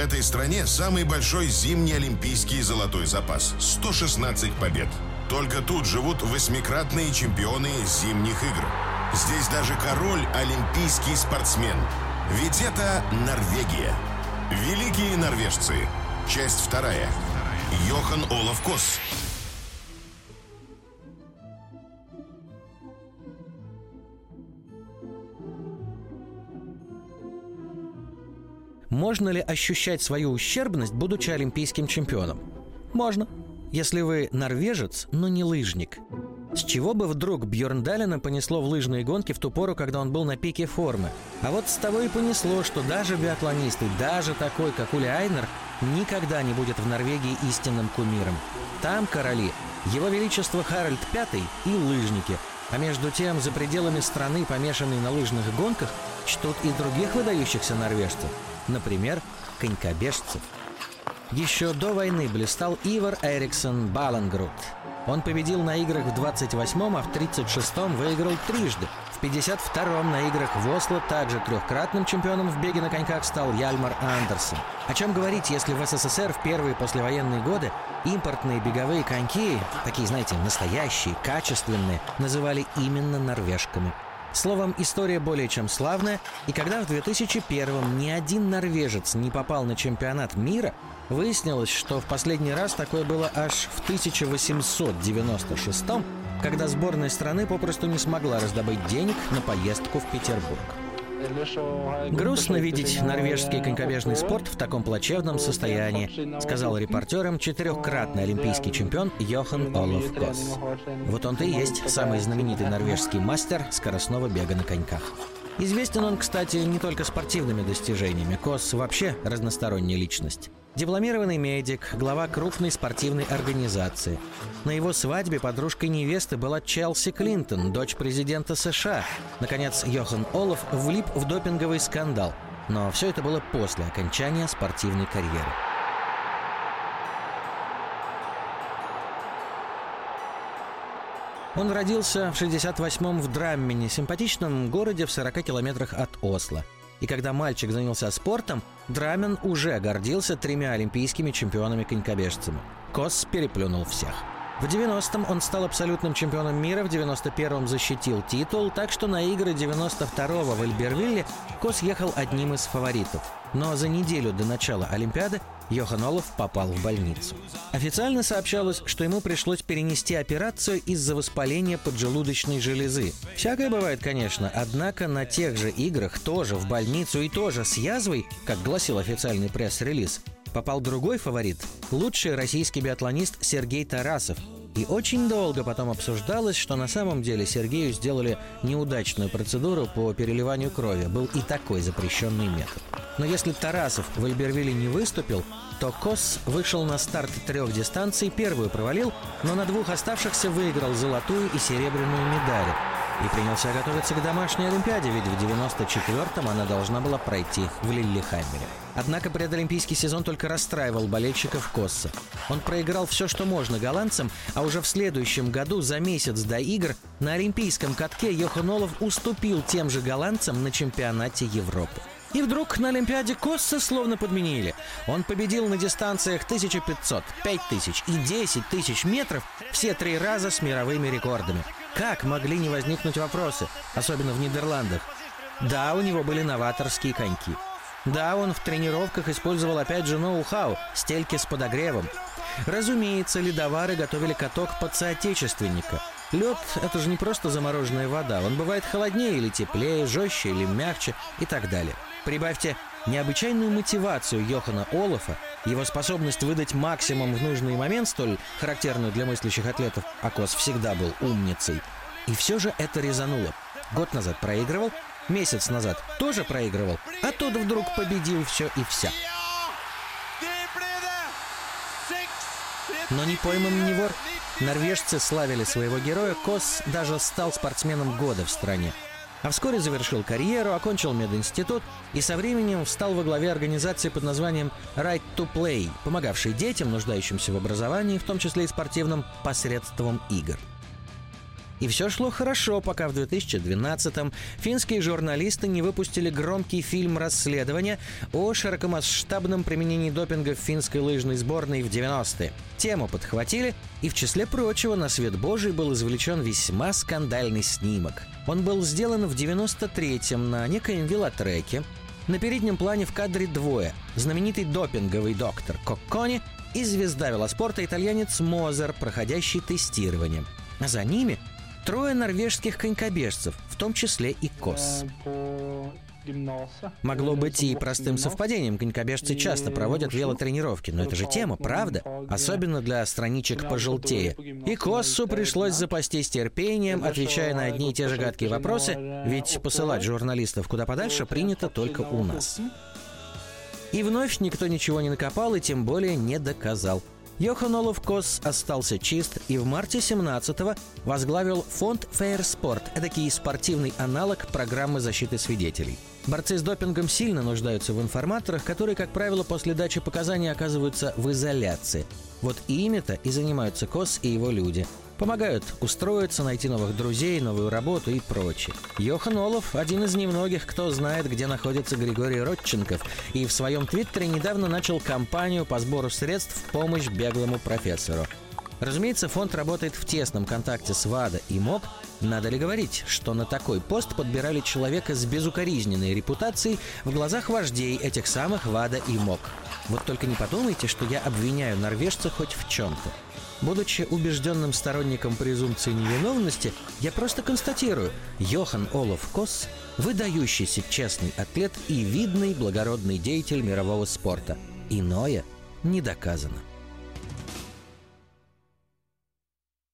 этой стране самый большой зимний олимпийский золотой запас – 116 побед. Только тут живут восьмикратные чемпионы зимних игр. Здесь даже король – олимпийский спортсмен. Ведь это Норвегия. Великие норвежцы. Часть вторая. Йохан Олаф Косс. Можно ли ощущать свою ущербность, будучи олимпийским чемпионом? Можно. Если вы норвежец, но не лыжник. С чего бы вдруг Бьорн Далина понесло в лыжные гонки в ту пору, когда он был на пике формы? А вот с того и понесло, что даже биатлонисты, даже такой, как Ули Айнер, никогда не будет в Норвегии истинным кумиром. Там короли – его величество Харальд V и лыжники. А между тем, за пределами страны, помешанные на лыжных гонках, чтут и других выдающихся норвежцев. Например, конькобежцев. Еще до войны блистал Ивар Эриксон Балангрут. Он победил на играх в 28-м, а в 36-м выиграл трижды. В 52-м на играх в Осло также трехкратным чемпионом в беге на коньках стал Яльмар Андерсон. О чем говорить, если в СССР в первые послевоенные годы импортные беговые коньки, такие, знаете, настоящие, качественные, называли именно норвежками. Словом, история более чем славная, и когда в 2001-м ни один норвежец не попал на чемпионат мира, выяснилось, что в последний раз такое было аж в 1896 когда сборная страны попросту не смогла раздобыть денег на поездку в Петербург. Грустно видеть норвежский конькобежный спорт в таком плачевном состоянии, сказал репортерам четырехкратный олимпийский чемпион Йохан Олаф Кос. Вот он-то и есть самый знаменитый норвежский мастер скоростного бега на коньках. Известен он, кстати, не только спортивными достижениями. Кос вообще разносторонняя личность. Дипломированный медик, глава крупной спортивной организации. На его свадьбе подружкой невесты была Челси Клинтон, дочь президента США. Наконец, Йохан Олаф влип в допинговый скандал. Но все это было после окончания спортивной карьеры. Он родился в 68-м в Драммене, симпатичном городе в 40 километрах от Осло. И когда мальчик занялся спортом, Драмен уже гордился тремя олимпийскими чемпионами-конькобежцами. Кос переплюнул всех. В 90-м он стал абсолютным чемпионом мира, в 91-м защитил титул, так что на игры 92-го в Эльбервилле Кос ехал одним из фаворитов. Но за неделю до начала Олимпиады Йохан Олаф попал в больницу. Официально сообщалось, что ему пришлось перенести операцию из-за воспаления поджелудочной железы. Всякое бывает, конечно, однако на тех же играх тоже в больницу и тоже с язвой, как гласил официальный пресс-релиз, попал другой фаворит – лучший российский биатлонист Сергей Тарасов. И очень долго потом обсуждалось, что на самом деле Сергею сделали неудачную процедуру по переливанию крови. Был и такой запрещенный метод. Но если Тарасов в Альбервилле не выступил, то Кос вышел на старт трех дистанций, первую провалил, но на двух оставшихся выиграл золотую и серебряную медали и принялся готовиться к домашней Олимпиаде, ведь в 94-м она должна была пройти в Лиллихаммере. Однако предолимпийский сезон только расстраивал болельщиков Косса. Он проиграл все, что можно голландцам, а уже в следующем году, за месяц до игр, на олимпийском катке Йоханолов уступил тем же голландцам на чемпионате Европы. И вдруг на Олимпиаде Косса словно подменили. Он победил на дистанциях 1500, 5000 и 10 тысяч метров все три раза с мировыми рекордами. Как могли не возникнуть вопросы, особенно в Нидерландах? Да, у него были новаторские коньки. Да, он в тренировках использовал опять же ноу-хау, стельки с подогревом. Разумеется, ледовары готовили каток под соотечественника. Лед – это же не просто замороженная вода, он бывает холоднее или теплее, жестче или мягче и так далее. Прибавьте необычайную мотивацию Йохана Олафа, его способность выдать максимум в нужный момент, столь характерную для мыслящих атлетов, Акос всегда был умницей. И все же это резануло. Год назад проигрывал, месяц назад тоже проигрывал, а тут вдруг победил все и вся. Но не пойман не вор. Норвежцы славили своего героя, Кос даже стал спортсменом года в стране. А вскоре завершил карьеру, окончил мединститут и со временем встал во главе организации под названием Right to Play, помогавшей детям, нуждающимся в образовании, в том числе и спортивном, посредством игр. И все шло хорошо, пока в 2012-м финские журналисты не выпустили громкий фильм расследования о широкомасштабном применении допинга в финской лыжной сборной в 90-е. Тему подхватили, и в числе прочего на свет Божий был извлечен весьма скандальный снимок. Он был сделан в 93-м на некоем велотреке. На переднем плане в кадре двое. Знаменитый допинговый доктор Коккони и звезда велоспорта итальянец Мозер, проходящий тестирование. А за ними трое норвежских конькобежцев, в том числе и Кос. Могло быть и простым совпадением. Конькобежцы часто проводят велотренировки, но это же тема, правда? Особенно для страничек пожелтее. И Коссу пришлось запастись терпением, отвечая на одни и те же гадкие вопросы, ведь посылать журналистов куда подальше принято только у нас. И вновь никто ничего не накопал и тем более не доказал. Юхан-Улаф Косс остался чист и в марте 17-го возглавил фонд Fair Sport, эдакий спортивный аналог программы защиты свидетелей. Борцы с допингом сильно нуждаются в информаторах, которые, как правило, после дачи показаний оказываются в изоляции. Вот ими-то и занимаются Косс и его люди – Помогают устроиться, найти новых друзей, новую работу и прочее. Юхан-Улаф – один из немногих, кто знает, где находится Григорий Родченков, и в своем твиттере недавно начал кампанию по сбору средств в помощь беглому профессору. Разумеется, фонд работает в тесном контакте с ВАДА и МОК. Надо ли говорить, что на такой пост подбирали человека с безукоризненной репутацией в глазах вождей этих самых ВАДА и МОК? Вот только не подумайте, что я обвиняю норвежца хоть в чем-то. Будучи убежденным сторонником презумпции невиновности, я просто констатирую, Йохан Олаф Косс – выдающийся честный атлет и видный благородный деятель мирового спорта. Иное не доказано.